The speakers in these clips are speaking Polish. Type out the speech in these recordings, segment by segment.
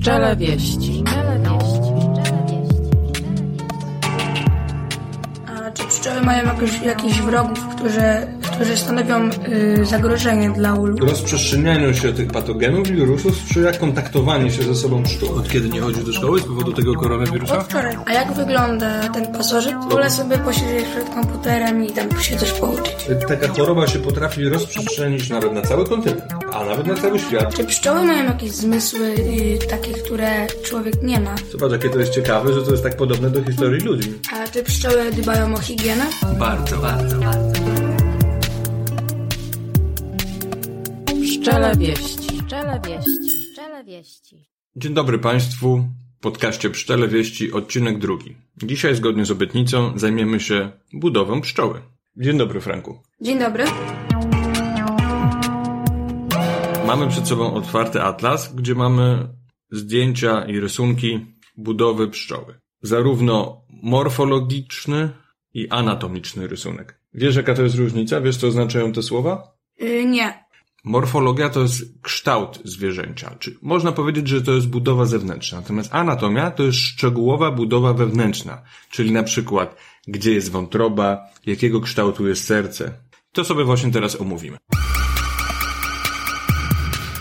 Pszczele wieści. A czy pszczoły mają jakoś, jakichś wrogów, którzy, którzy stanowią y, zagrożenie dla ulu? rozprzestrzenianiu się tych patogenów i wirusów sprzyja kontaktowanie się ze sobą pszczół. Od kiedy nie chodzisz do szkoły z powodu tego koronawirusa? Od wczoraj. A jak wygląda ten pasożyt? Wolę sobie posiedzieć przed komputerem i tam się coś pouczyć. Taka choroba się potrafi rozprzestrzenić nawet na cały kontynent, a nawet na cały świat. Czy pszczoły mają jakieś zmysły y, takie, które człowiek nie ma? Zobacz, jakie to jest ciekawe, że to jest tak podobne do historii ludzi. A czy pszczoły dbają o higienę? Bardzo, bardzo, bardzo. Pszczele wieści. Pszczele wieści. Pszczele wieści. Dzień dobry Państwu. W podcaście Pszczele Wieści, odcinek drugi. Dzisiaj, zgodnie z obietnicą, zajmiemy się budową pszczoły. Dzień dobry, Franku. Dzień dobry. Mamy przed sobą otwarty atlas, gdzie mamy zdjęcia i rysunki budowy pszczoły. Zarówno morfologiczny i anatomiczny rysunek. Wiesz, jaka to jest różnica? Wiesz, co oznaczają te słowa? Y, nie. Morfologia to jest kształt zwierzęcia, czy można powiedzieć, że to jest budowa zewnętrzna. Natomiast anatomia to jest szczegółowa budowa wewnętrzna, czyli na przykład gdzie jest wątroba, jakiego kształtu jest serce. To sobie właśnie teraz omówimy.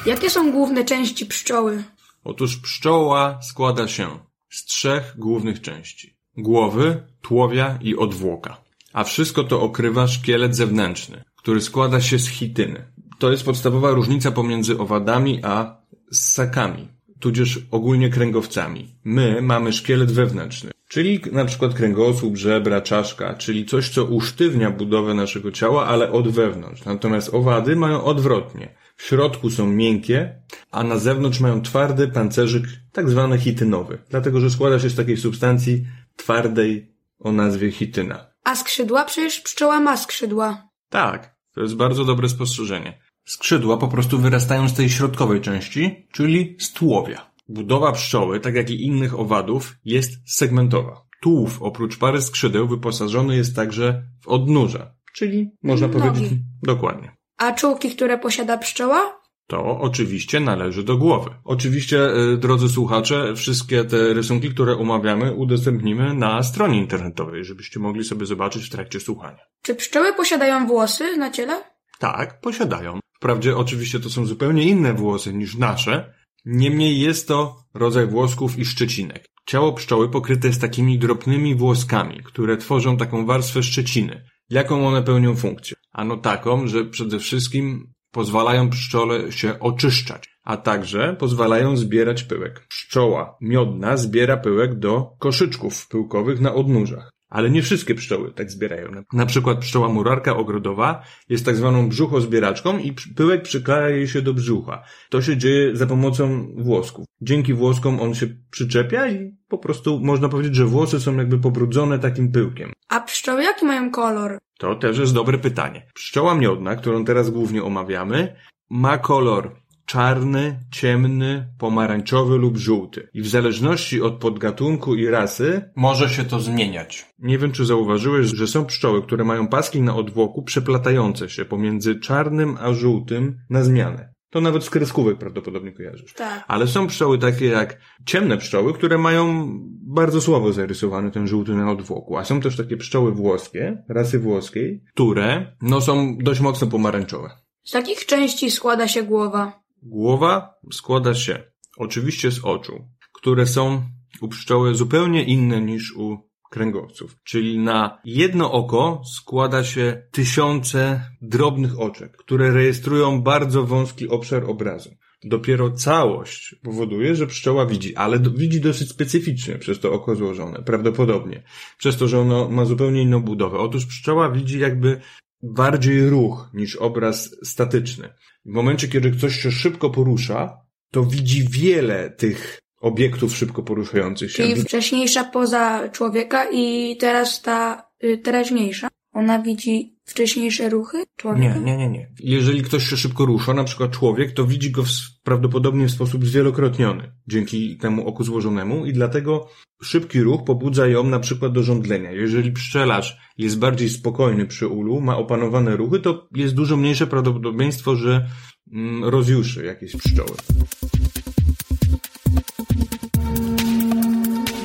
Jakie są główne części pszczoły? Otóż pszczoła składa się z trzech głównych części. Głowy, tułowia i odwłoka. A wszystko to okrywa szkielet zewnętrzny, który składa się z chityny. To jest podstawowa różnica pomiędzy owadami a ssakami, tudzież ogólnie kręgowcami. My mamy szkielet wewnętrzny, czyli na przykład kręgosłup, żebra, czaszka, czyli coś, co usztywnia budowę naszego ciała, ale od wewnątrz. Natomiast owady mają odwrotnie. W środku są miękkie, a na zewnątrz mają twardy pancerzyk, tak zwany chitynowy, dlatego że składa się z takiej substancji twardej o nazwie chityna. A skrzydła? Przecież pszczoła ma skrzydła. Tak, to jest bardzo dobre spostrzeżenie. Skrzydła po prostu wyrastają z tej środkowej części, czyli z tułowia. Budowa pszczoły, tak jak i innych owadów, jest segmentowa. Tułów oprócz pary skrzydeł wyposażony jest także w odnóża, czyli można Nogi. powiedzieć dokładnie. A czułki, które posiada pszczoła? To oczywiście należy do głowy. Oczywiście, y, drodzy słuchacze, wszystkie te rysunki, które omawiamy, udostępnimy na stronie internetowej, żebyście mogli sobie zobaczyć w trakcie słuchania. Czy pszczoły posiadają włosy na ciele? Tak, posiadają. Wprawdzie oczywiście to są zupełnie inne włosy niż nasze, niemniej jest to rodzaj włosków i szczecinek. Ciało pszczoły pokryte jest takimi drobnymi włoskami, które tworzą taką warstwę szczeciny. Jaką one pełnią funkcję? Ano taką, że przede wszystkim pozwalają pszczole się oczyszczać, a także pozwalają zbierać pyłek. Pszczoła miodna zbiera pyłek do koszyczków pyłkowych na odnóżach. Ale nie wszystkie pszczoły tak zbierają. Na przykład pszczoła murarka ogrodowa jest tak zwaną brzuchozbieraczką i pyłek przykleja jej się do brzucha. To się dzieje za pomocą włosków. Dzięki włoskom on się przyczepia i po prostu można powiedzieć, że włosy są jakby pobrudzone takim pyłkiem. A pszczoły jaki mają kolor? To też jest dobre pytanie. Pszczoła miodna, którą teraz głównie omawiamy, ma kolor czarny, ciemny, pomarańczowy lub żółty. I w zależności od podgatunku i rasy może się to zmieniać. Nie wiem, czy zauważyłeś, że są pszczoły, które mają paski na odwłoku przeplatające się pomiędzy czarnym a żółtym na zmianę. To nawet z kreskówek prawdopodobnie kojarzysz. Tak. Ale są pszczoły takie jak ciemne pszczoły, które mają bardzo słabo zarysowany ten żółty na odwłoku. A są też takie pszczoły włoskie, rasy włoskiej, które no są dość mocno pomarańczowe. Z jakich części składa się głowa? Głowa składa się oczywiście z oczu, które są u pszczoły zupełnie inne niż u kręgowców. Czyli na jedno oko składa się tysiące drobnych oczek, które rejestrują bardzo wąski obszar obrazu. Dopiero całość powoduje, że pszczoła widzi, ale do, widzi dosyć specyficznie przez to oko złożone, prawdopodobnie. Przez to, że ono ma zupełnie inną budowę. Otóż pszczoła widzi jakby bardziej ruch niż obraz statyczny. W momencie, kiedy coś się szybko porusza, to widzi wiele tych obiektów szybko poruszających się. Czyli wcześniejsza poza człowieka i teraz ta y, teraźniejsza. Ona widzi wcześniejsze ruchy człowieka? Nie, nie, nie, nie. Jeżeli ktoś się szybko rusza, na przykład człowiek, to widzi go w, prawdopodobnie w sposób zwielokrotniony dzięki temu oku złożonemu i dlatego szybki ruch pobudza ją na przykład do żądlenia. Jeżeli pszczelarz jest bardziej spokojny przy ulu, ma opanowane ruchy, to jest dużo mniejsze prawdopodobieństwo, że mm, rozjuszy jakieś pszczoły.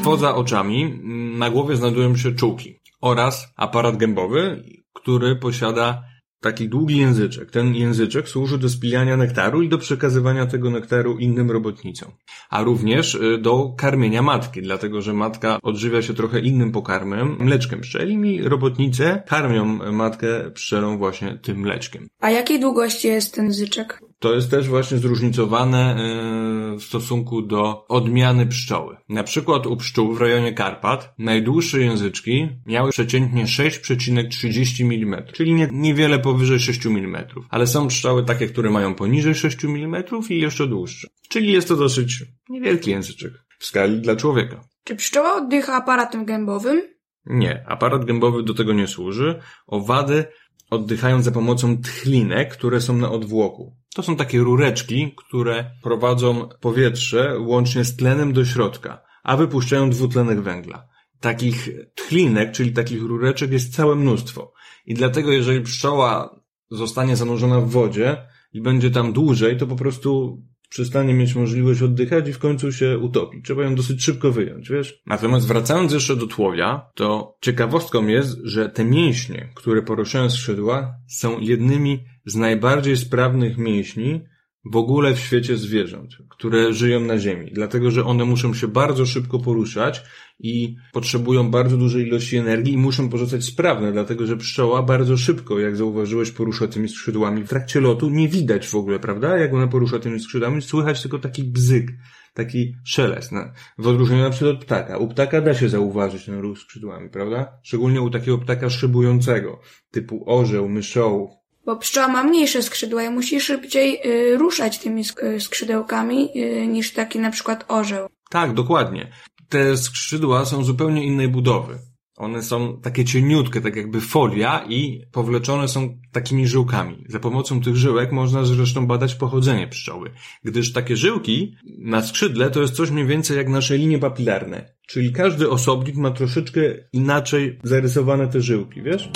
Poza oczami mm, na głowie znajdują się czułki oraz aparat gębowy, który posiada taki długi języczek. Ten języczek służy do spijania nektaru i do przekazywania tego nektaru innym robotnicom. A również y, do karmienia matki, dlatego że matka odżywia się trochę innym pokarmem, mleczkiem pszczelim i robotnice karmią matkę pszczelą właśnie tym mleczkiem. A jakiej długości jest ten języczek? To jest też właśnie zróżnicowane y, w stosunku do odmiany pszczoły. Na przykład u pszczół w rejonie Karpat najdłuższe języczki miały przeciętnie 6,30 mm, czyli nie, niewiele powyżej 6 mm. Ale są pszczoły takie, które mają poniżej 6 mm i jeszcze dłuższe. Czyli jest to dosyć niewielki języczek w skali dla człowieka. Czy pszczoła oddycha aparatem gębowym? Nie, aparat gębowy do tego nie służy. Owady oddychają za pomocą tchlinek, które są na odwłoku. To są takie rureczki, które prowadzą powietrze łącznie z tlenem do środka, a wypuszczają dwutlenek węgla. Takich tchlinek, czyli takich rureczek jest całe mnóstwo. I dlatego jeżeli pszczoła zostanie zanurzona w wodzie i będzie tam dłużej, to po prostu przestanie mieć możliwość oddychać i w końcu się utopi. Trzeba ją dosyć szybko wyjąć, wiesz? Natomiast wracając jeszcze do tłowia, to ciekawostką jest, że te mięśnie, które poruszają skrzydła, są jednymi z najbardziej sprawnych mięśni w ogóle w świecie zwierząt, które żyją na ziemi, dlatego że one muszą się bardzo szybko poruszać i potrzebują bardzo dużej ilości energii i muszą pozostać sprawne, dlatego że pszczoła bardzo szybko, jak zauważyłeś, porusza tymi skrzydłami. W trakcie lotu nie widać w ogóle, prawda, jak ona porusza tymi skrzydłami, słychać tylko taki bzyk, taki szelest, no. w odróżnieniu na przykład od ptaka. U ptaka da się zauważyć ten ruch skrzydłami, prawda? Szczególnie u takiego ptaka szybującego, typu orzeł, myszołów, Bo pszczoła ma mniejsze skrzydła i musi szybciej y, ruszać tymi y, skrzydełkami y, niż taki na przykład orzeł. Tak, dokładnie. Te skrzydła są zupełnie innej budowy. One są takie cieniutkie, tak jakby folia i powleczone są takimi żyłkami. Za pomocą tych żyłek można zresztą badać pochodzenie pszczoły, gdyż takie żyłki na skrzydle to jest coś mniej więcej jak nasze linie papilarne. Czyli każdy osobnik ma troszeczkę inaczej zarysowane te żyłki, wiesz?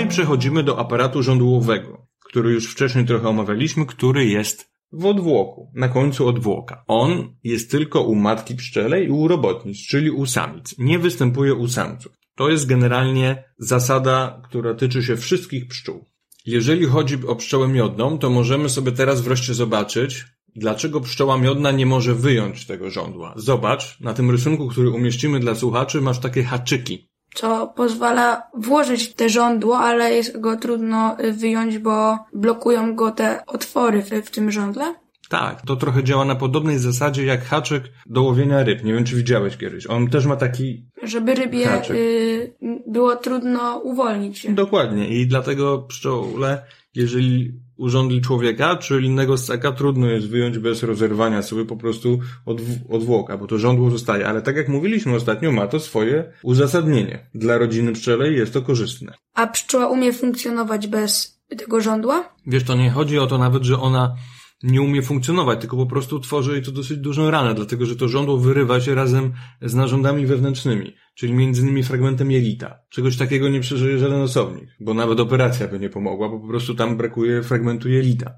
No i przechodzimy do aparatu żądłowego, który już wcześniej trochę omawialiśmy, który jest w odwłoku, na końcu odwłoka. On jest tylko u matki pszczelej i u robotnic, czyli u samic. Nie występuje u samców. To jest generalnie zasada, która tyczy się wszystkich pszczół. Jeżeli chodzi o pszczołę miodną, to możemy sobie teraz wreszcie zobaczyć, dlaczego pszczoła miodna nie może wyjąć tego żądła. Zobacz, na tym rysunku, który umieścimy dla słuchaczy, masz takie haczyki. Co pozwala włożyć te żądło, ale jest go trudno y, wyjąć, bo blokują go te otwory w, w tym żądle. Tak, to trochę działa na podobnej zasadzie jak haczyk do łowienia ryb. Nie wiem, czy widziałeś kiedyś. On też ma taki... Żeby rybie y, było trudno uwolnić się. Dokładnie. I dlatego pszczole, jeżeli urządli człowieka czy innego ssaka, trudno jest wyjąć bez rozerwania sobie po prostu od, odwłoka, bo to żądło zostaje. Ale tak jak mówiliśmy ostatnio, ma to swoje uzasadnienie. Dla rodziny pszczelej jest to korzystne. A pszczoła umie funkcjonować bez tego żądła? Wiesz, to nie chodzi o to nawet, że ona nie umie funkcjonować, tylko po prostu tworzy jej to dosyć dużą ranę, dlatego że to żądło wyrywa się razem z narządami wewnętrznymi, czyli między innymi fragmentem jelita. Czegoś takiego nie przeżyje żaden osobnik, bo nawet operacja by nie pomogła, bo po prostu tam brakuje fragmentu jelita.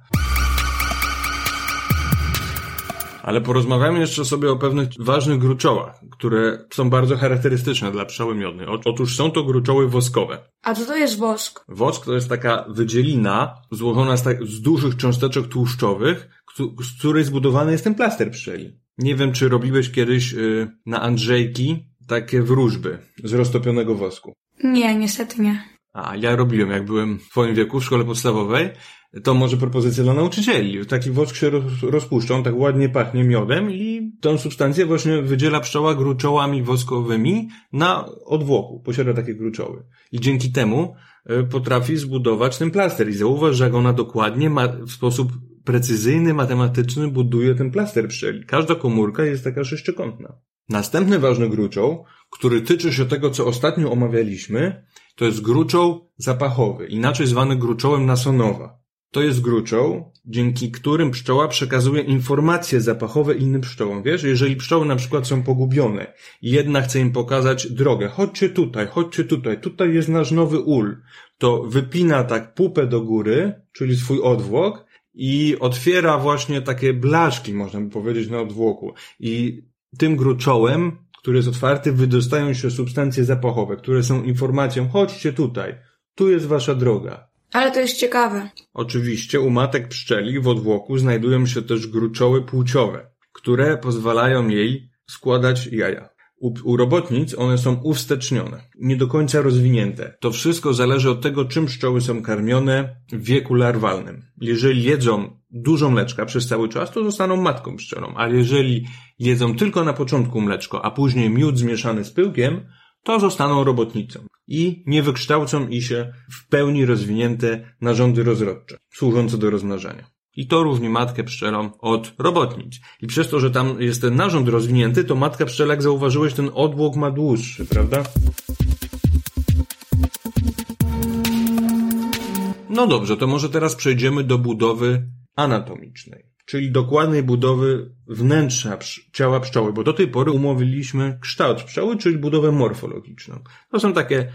Ale porozmawiamy jeszcze sobie o pewnych ważnych gruczołach, które są bardzo charakterystyczne dla pszczoły miodnej. Otóż są to gruczoły woskowe. A co to jest wosk? Wosk to jest taka wydzielina złożona z, tak, z dużych cząsteczek tłuszczowych, z której zbudowany jest ten plaster pszczeli. Nie wiem, czy robiłeś kiedyś y, na Andrzejki takie wróżby z roztopionego wosku. Nie, niestety nie. A, ja robiłem, jak byłem w twoim wieku w szkole podstawowej. To może propozycja dla nauczycieli. Taki wosk się roz, rozpuszcza, on tak ładnie pachnie miodem i tą substancję właśnie wydziela pszczoła gruczołami woskowymi na odwłoku. Posiada takie gruczoły. I dzięki temu y, potrafi zbudować ten plaster. I zauważ, że jak ona dokładnie ma w sposób precyzyjny, matematyczny buduje ten plaster pszczeli. Każda komórka jest taka sześciokątna. Następny ważny gruczoł, który tyczy się tego, co ostatnio omawialiśmy, to jest gruczoł zapachowy, inaczej zwany gruczołem nasonowa. To jest gruczoł, dzięki którym pszczoła przekazuje informacje zapachowe innym pszczołom. Wiesz, jeżeli pszczoły na przykład są pogubione i jedna chce im pokazać drogę, chodźcie tutaj, chodźcie tutaj, tutaj jest nasz nowy ul, to wypina tak pupę do góry, czyli swój odwłok i otwiera właśnie takie blaszki, można by powiedzieć, na odwłoku. I tym gruczołem, który jest otwarty, wydostają się substancje zapachowe, które są informacją, chodźcie tutaj, tu jest wasza droga. Ale to jest ciekawe. Oczywiście u matek pszczeli w odwłoku znajdują się też gruczoły płciowe, które pozwalają jej składać jaja. U, u robotnic one są uwstecznione, nie do końca rozwinięte. To wszystko zależy od tego, czym pszczoły są karmione w wieku larwalnym. Jeżeli jedzą dużo mleczka przez cały czas, to zostaną matką pszczelą, a jeżeli jedzą tylko na początku mleczko, a później miód zmieszany z pyłkiem, to zostaną robotnicą i nie wykształcą i się w pełni rozwinięte narządy rozrodcze, służące do rozmnażania. I to różni matkę pszczelą od robotnic. I przez to, że tam jest ten narząd rozwinięty, to matka pszczela, jak zauważyłeś, ten odwłok ma dłuższy, prawda? No dobrze, to może teraz przejdziemy do budowy anatomicznej, czyli dokładnej budowy wnętrza ciała pszczoły, bo do tej pory umówiliśmy kształt pszczoły, czyli budowę morfologiczną. To są takie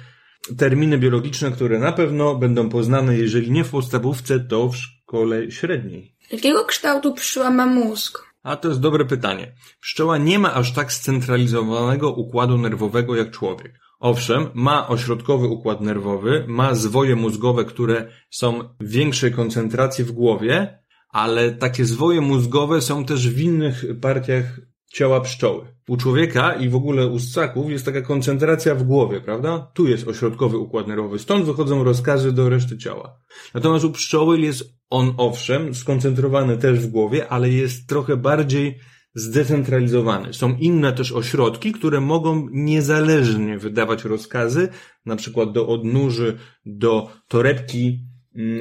terminy biologiczne, które na pewno będą poznane, jeżeli nie w podstawówce, to w szkole średniej. Jakiego kształtu pszczoła ma mózg? A to jest dobre pytanie. Pszczoła nie ma aż tak scentralizowanego układu nerwowego jak człowiek. Owszem, ma ośrodkowy układ nerwowy, ma zwoje mózgowe, które są w większej koncentracji w głowie, ale takie zwoje mózgowe są też w innych partiach ciała pszczoły. U człowieka i w ogóle u ssaków jest taka koncentracja w głowie, prawda? Tu jest ośrodkowy układ nerwowy, stąd wychodzą rozkazy do reszty ciała. Natomiast u pszczoły jest on, owszem, skoncentrowany też w głowie, ale jest trochę bardziej zdecentralizowany. Są inne też ośrodki, które mogą niezależnie wydawać rozkazy, na przykład do odnóży, do torebki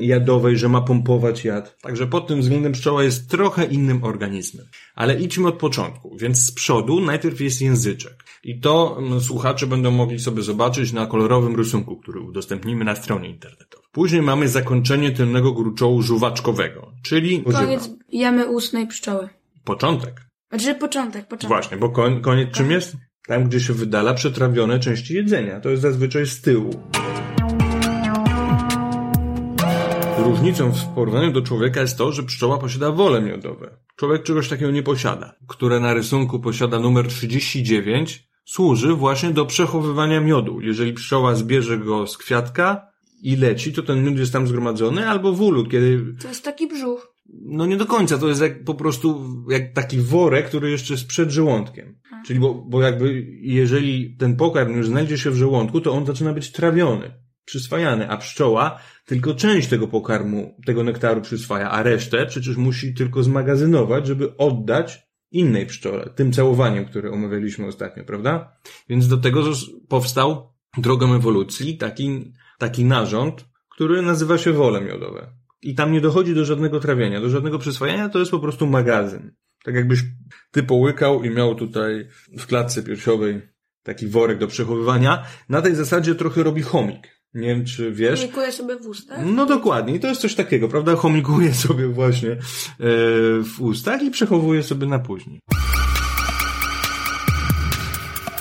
jadowej, że ma pompować jad. Także pod tym względem pszczoła jest trochę innym organizmem. Ale idźmy od początku. Więc z przodu najpierw jest języczek. I to mm, słuchacze będą mogli sobie zobaczyć na kolorowym rysunku, który udostępnimy na stronie internetowej. Później mamy zakończenie tylnego gruczołu żuwaczkowego, czyli Koniec jamy ustnej pszczoły. początek. Znaczy początek, początek. Właśnie, bo koń, koniec czym jest? Tam, gdzie się wydala przetrawione części jedzenia. To jest zazwyczaj z tyłu. Różnicą w porównaniu do człowieka jest to, że pszczoła posiada wolę miodowe. Człowiek czegoś takiego nie posiada, które na rysunku posiada numer 39, służy właśnie do przechowywania miodu. Jeżeli pszczoła zbierze go z kwiatka i leci, to ten miód jest tam zgromadzony, albo w ulu, kiedy To jest taki brzuch. no nie do końca, to jest jak po prostu jak taki worek, który jeszcze jest przed żołądkiem. Czyli bo, bo jakby jeżeli ten pokarm już znajdzie się w żołądku, to on zaczyna być trawiony, przyswajany, a pszczoła tylko część tego pokarmu, tego nektaru przyswaja, a resztę przecież musi tylko zmagazynować, żeby oddać innej pszczole, tym całowaniem, które omawialiśmy ostatnio, prawda? Więc do tego powstał drogą ewolucji taki, taki narząd, który nazywa się wole miodowe. I tam nie dochodzi do żadnego trawienia, do żadnego przyswajania, to jest po prostu magazyn. Tak jakbyś ty połykał i miał tutaj w klatce piersiowej taki worek do przechowywania. Na tej zasadzie trochę robi chomik. Nie wiem, czy wiesz. Dziękuję sobie w ustach. No dokładnie, i to jest coś takiego, prawda? Chomikuje sobie właśnie e, w ustach i przechowuje sobie na później.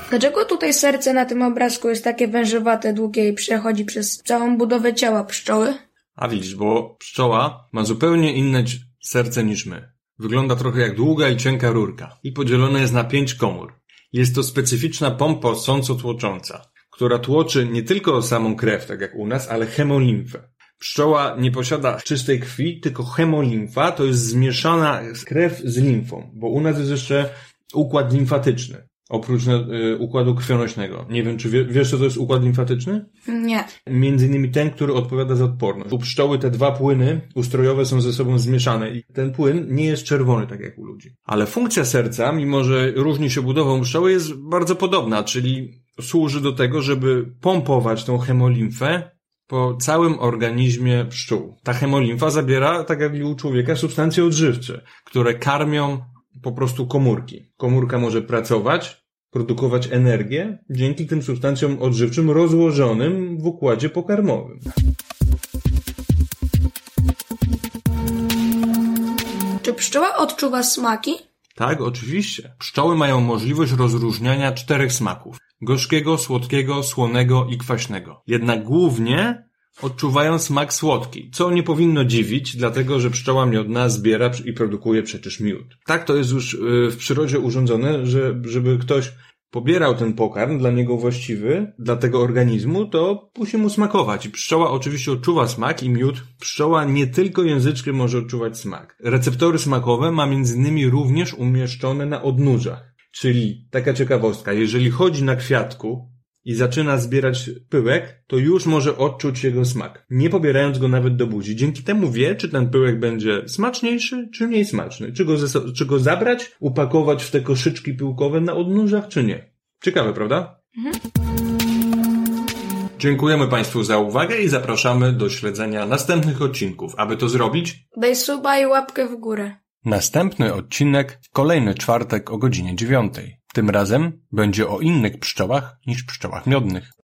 Dlaczego tutaj serce na tym obrazku jest takie wężowate, długie i przechodzi przez całą budowę ciała pszczoły? A widzisz, bo pszczoła ma zupełnie inne serce niż my. Wygląda trochę jak długa i cienka rurka i podzielone jest na pięć komór. Jest to specyficzna pompa sąco-tłocząca, która tłoczy nie tylko samą krew, tak jak u nas, ale hemolimfę. Pszczoła nie posiada czystej krwi, tylko hemolimfa to jest zmieszana krew z limfą, bo u nas jest jeszcze układ limfatyczny. Oprócz y, układu krwionośnego. Nie wiem, czy wie, wiesz, co to jest układ limfatyczny? Nie. Między innymi ten, który odpowiada za odporność. U pszczoły te dwa płyny ustrojowe są ze sobą zmieszane i ten płyn nie jest czerwony, tak jak u ludzi. Ale funkcja serca, mimo że różni się budową pszczoły, jest bardzo podobna, czyli służy do tego, żeby pompować tą hemolimfę po całym organizmie pszczół. Ta hemolimfa zabiera, tak jak i u człowieka, substancje odżywcze, które karmią po prostu komórki. Komórka może pracować, produkować energię dzięki tym substancjom odżywczym rozłożonym w układzie pokarmowym. Czy pszczoła odczuwa smaki? Tak, oczywiście. Pszczoły mają możliwość rozróżniania czterech smaków. Gorzkiego, słodkiego, słonego i kwaśnego. Jednak głównie odczuwają smak słodki, co nie powinno dziwić, dlatego że pszczoła miodna zbiera i produkuje przecież miód. Tak to jest już y, w przyrodzie urządzone, że żeby ktoś pobierał ten pokarm dla niego właściwy, dla tego organizmu, to musi mu smakować. Pszczoła oczywiście odczuwa smak i miód. Pszczoła nie tylko języczkiem może odczuwać smak. Receptory smakowe ma między innymi również umieszczone na odnóżach. Czyli taka ciekawostka, jeżeli chodzi na kwiatku i zaczyna zbierać pyłek, to już może odczuć jego smak, nie pobierając go nawet do buzi. Dzięki temu wie, czy ten pyłek będzie smaczniejszy, czy mniej smaczny. Czy go, czy go zabrać, upakować w te koszyczki pyłkowe na odnóżach, czy nie. Ciekawe, prawda? Dziękujemy Państwu za uwagę i zapraszamy do śledzenia następnych odcinków. Aby to zrobić, Daj suba i łapkę w górę. Następny odcinek w kolejny czwartek o godzinie dziewiątej. Tym razem będzie o innych pszczołach niż pszczołach miodnych.